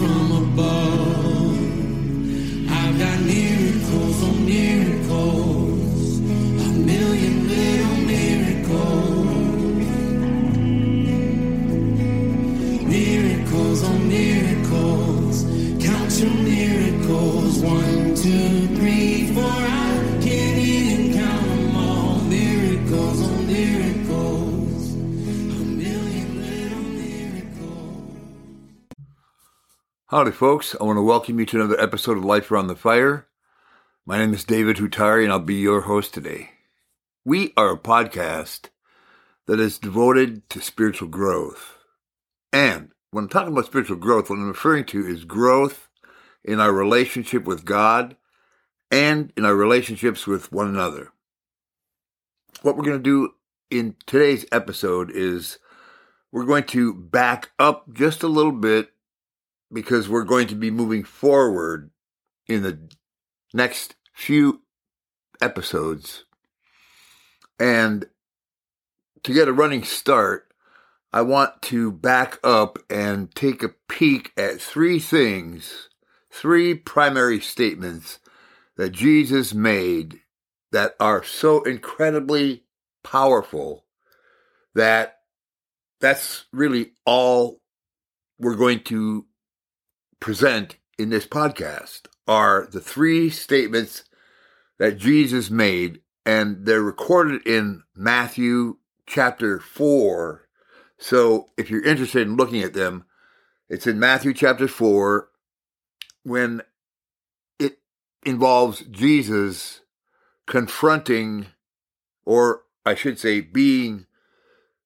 from above. I've got miracles on miracles, Howdy, folks. I want to welcome you to another episode of Life Around the Fire. My name is David Hutari, and I'll be your host today. We are a podcast that is devoted to spiritual growth. And when I'm talking about spiritual growth, what I'm referring to is growth in our relationship with God and in our relationships with one another. What we're going to do in today's episode is we're going to back up just a little bit because we're going to be moving forward in the next few episodes. And to get a running start, I want to back up and take a peek at three things, three primary statements that Jesus made that are so incredibly powerful that that's really all we're going to present in this podcast are the three statements that Jesus made, and they're recorded in Matthew chapter 4. So if you're interested in looking at them, it's in Matthew chapter 4 when it involves Jesus confronting, or I should say, being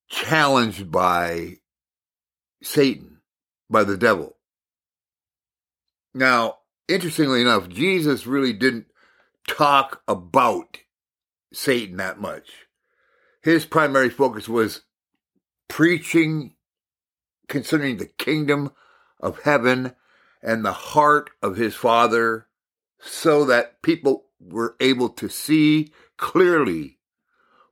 challenged by Satan, by the devil. Now, interestingly enough, Jesus really didn't talk about Satan that much. His primary focus was preaching concerning the kingdom of heaven and the heart of his Father so that people were able to see clearly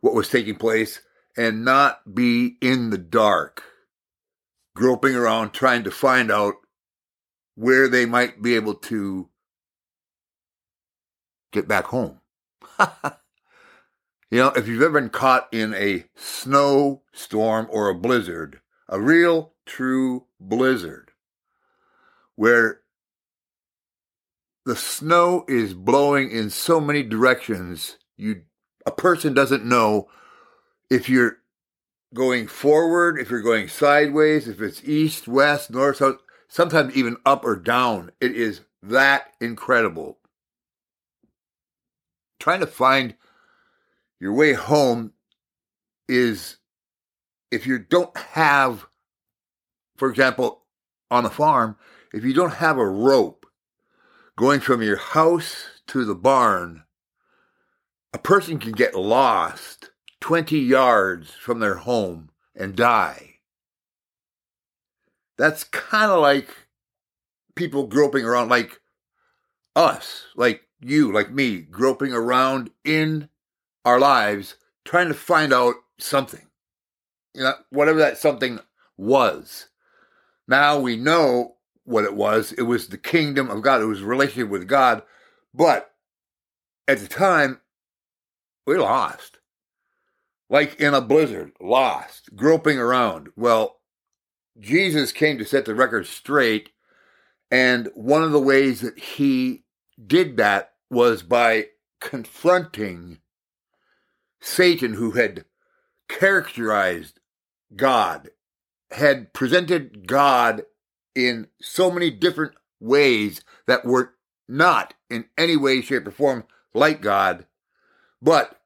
what was taking place and not be in the dark, groping around trying to find out where they might be able to get back home. you know, if you've ever been caught in a snowstorm or a blizzard, a real true blizzard, where the snow is blowing in so many directions, you a person doesn't know if you're going forward, if you're going sideways, if it's east, west, north, south sometimes even up or down. It is that incredible. Trying to find your way home is if you don't have, for example, on a farm, if you don't have a rope going from your house to the barn, a person can get lost 20 yards from their home and die. That's kind of like people groping around, like us, like you, like me, groping around in our lives, trying to find out something. You know, whatever that something was. Now we know what it was. It was the kingdom of God. It was relationship with God. But at the time, we lost. Like in a blizzard, lost, groping around. Well, Jesus came to set the record straight. And one of the ways that he did that was by confronting Satan, who had characterized God, had presented God in so many different ways that were not in any way, shape, or form like God, but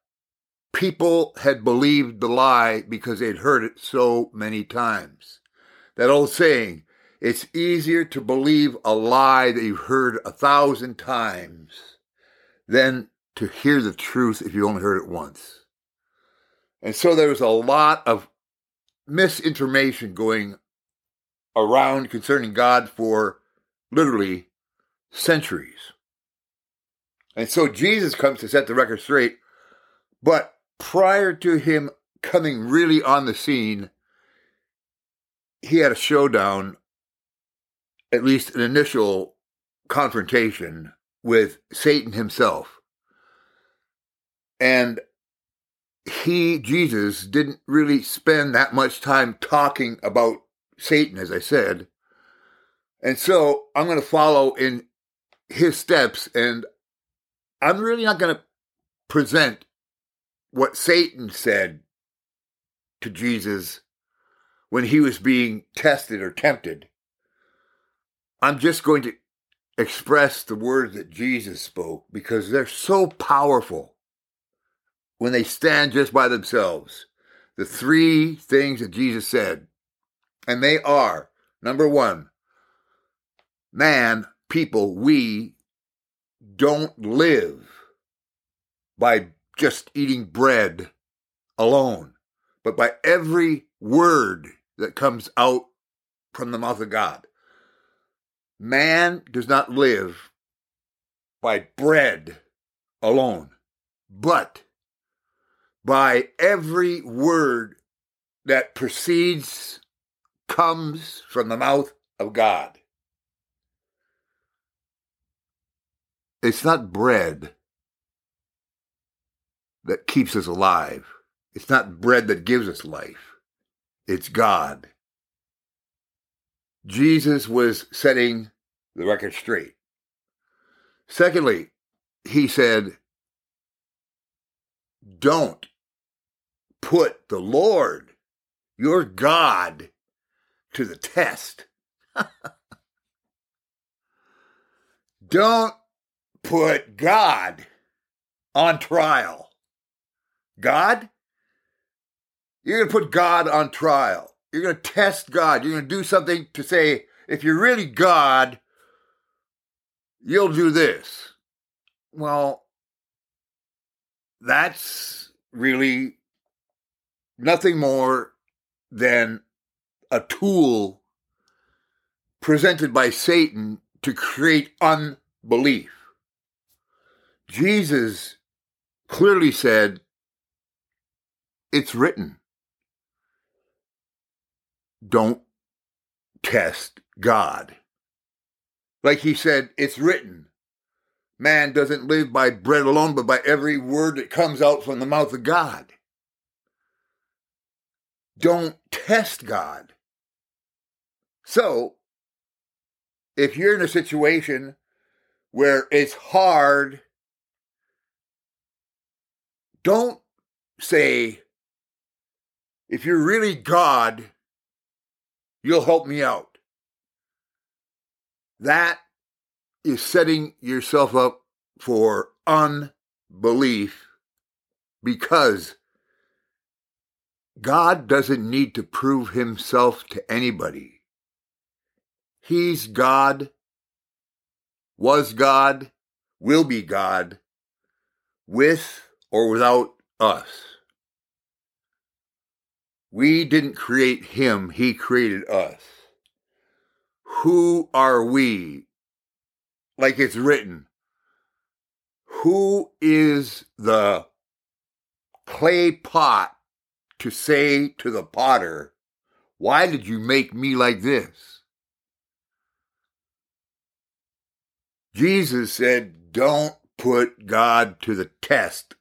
people had believed the lie because they'd heard it so many times. That old saying, it's easier to believe a lie that you've heard a thousand times than to hear the truth if you only heard it once. And so there was a lot of misinformation going around concerning God for literally centuries. And so Jesus comes to set the record straight. But prior to him coming really on the scene, he had a showdown, at least an initial confrontation with Satan himself. And he, Jesus, didn't really spend that much time talking about Satan, as I said. And so I'm going to follow in his steps, and I'm really not going to present what Satan said to Jesus when he was being tested or tempted. I'm just going to express the words that Jesus spoke because they're so powerful when they stand just by themselves. The three things that Jesus said, and they are number one, man, people, we don't live by just eating bread alone, but by every word that comes out from the mouth of God. Man does not live by bread alone, but by every word that proceeds, comes from the mouth of God. It's not bread that keeps us alive. It's not bread that gives us life. It's God. Jesus was setting the record straight. Secondly, he said, don't put the Lord, your God, to the test. don't put God on trial. God? You're going to put God on trial. You're going to test God. You're going to do something to say, if you're really God, you'll do this. Well, that's really nothing more than a tool presented by Satan to create unbelief. Jesus clearly said, It's written. Don't test God. Like he said, It's written. Man doesn't live by bread alone, but by every word that comes out from the mouth of God. Don't test God. So, if you're in a situation where it's hard, don't say, if you're really God, you'll help me out. That is setting yourself up for unbelief because God doesn't need to prove himself to anybody. He's God, was God, will be God, with or without us. We didn't create him, he created us. Who are we? Like it's written, who is the clay pot to say to the potter, Why did you make me like this? Jesus said, Don't put God to the test.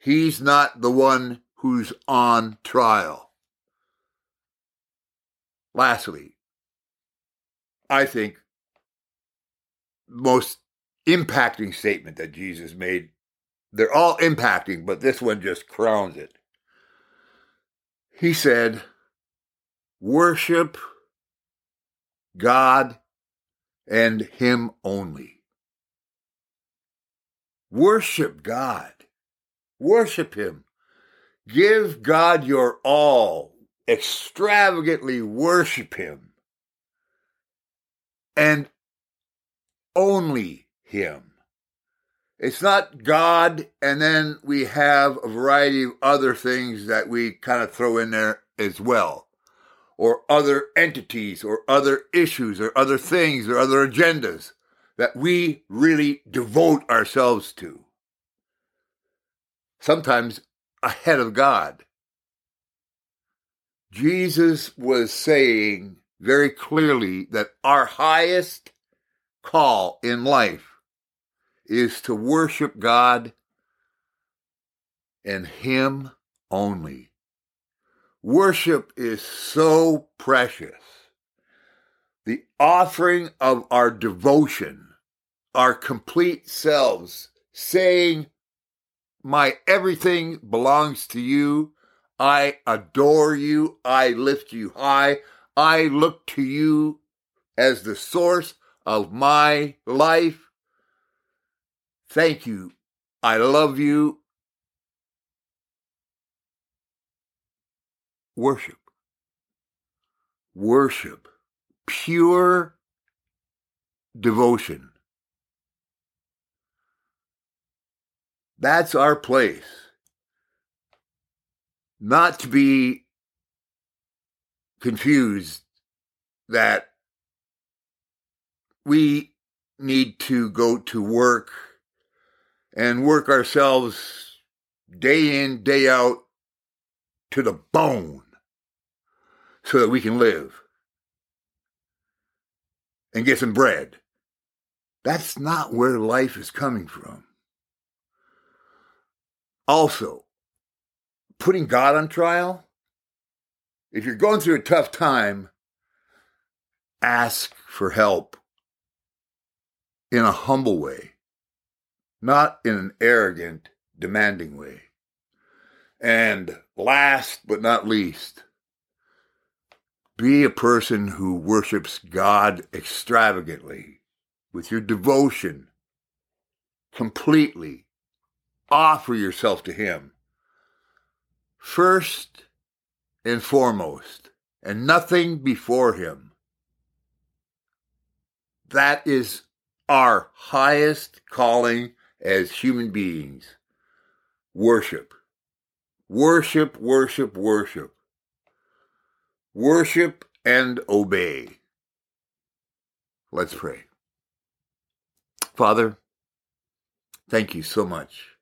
He's not the one who's on trial. Lastly, I think most impacting statement that Jesus made. They're all impacting, but this one just crowns it. He said, Worship God and Him only. Worship God. Worship Him. Give God your all. Extravagantly worship Him. And only Him. It's not God, and then we have a variety of other things that we kind of throw in there as well, or other entities, or other issues, or other things, or other agendas that we really devote ourselves to. Sometimes ahead of God. Jesus was saying very clearly that our highest call in life is to worship God and Him only. Worship is so precious. The offering of our devotion, our complete selves, saying, My everything belongs to you. I adore you. I lift you high. I look to you as the source of my life. Thank you. I love you. Worship. Worship. Pure devotion. That's our place. Not to be confused that we need to go to work and work ourselves day in, day out to the bone so that we can live and get some bread. That's not where life is coming from. Also, putting God on trial, if you're going through a tough time, ask for help in a humble way not in an arrogant, demanding way. And last but not least, be a person who worships God extravagantly with your devotion completely. Offer yourself to Him first and foremost, and nothing before Him. That is our highest calling as human beings. Worship. Worship, worship, worship. Worship and obey. Let's pray. Father, thank you so much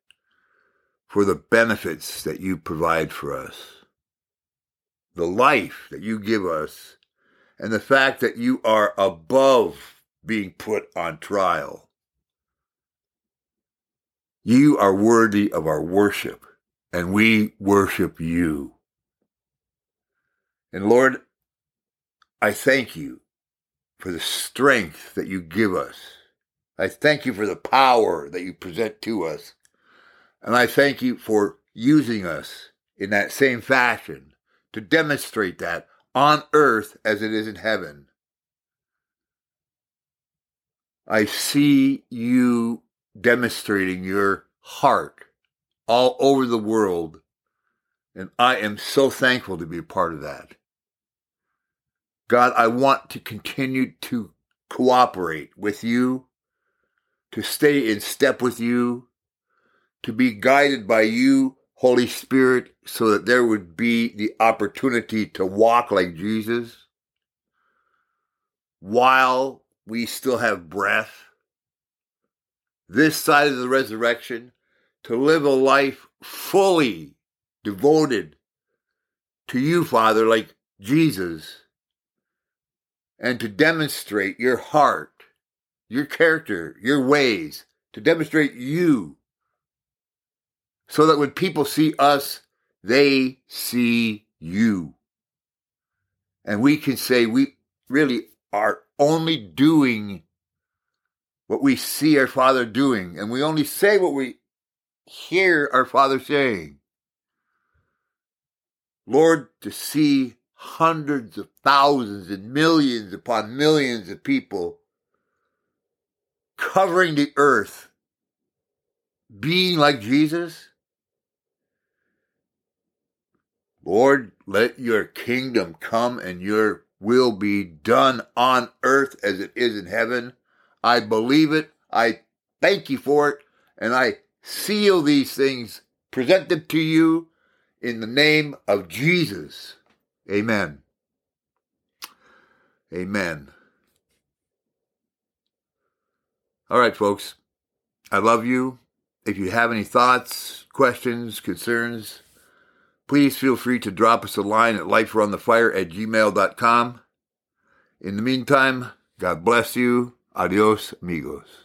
for the benefits that you provide for us, the life that you give us, and the fact that you are above being put on trial. You are worthy of our worship, and we worship you. And Lord, I thank you for the strength that you give us. I thank you for the power that you present to us. And I thank you for using us in that same fashion to demonstrate that on earth as it is in heaven. I see you demonstrating your heart all over the world. And I am so thankful to be a part of that. God, I want to continue to cooperate with you, to stay in step with you, to be guided by you, Holy Spirit, so that there would be the opportunity to walk like Jesus while we still have breath. This side of the resurrection to live a life fully devoted to you, Father, like Jesus, and to demonstrate your heart, your character, your ways, to demonstrate you, so that when people see us, they see you. And we can say we really are only doing what we see our Father doing, and we only say what we hear our Father saying. Lord, to see hundreds of thousands and millions upon millions of people covering the earth, being like Jesus. Lord, let your kingdom come and your will be done on earth as it is in heaven. I believe it. I thank you for it. And I seal these things presented to you in the name of Jesus. Amen. Amen. All right, folks. I love you. If you have any thoughts, questions, concerns, please feel free to drop us a line at lifearoundthefire at gmail.com. In the meantime, God bless you. Adios, amigos.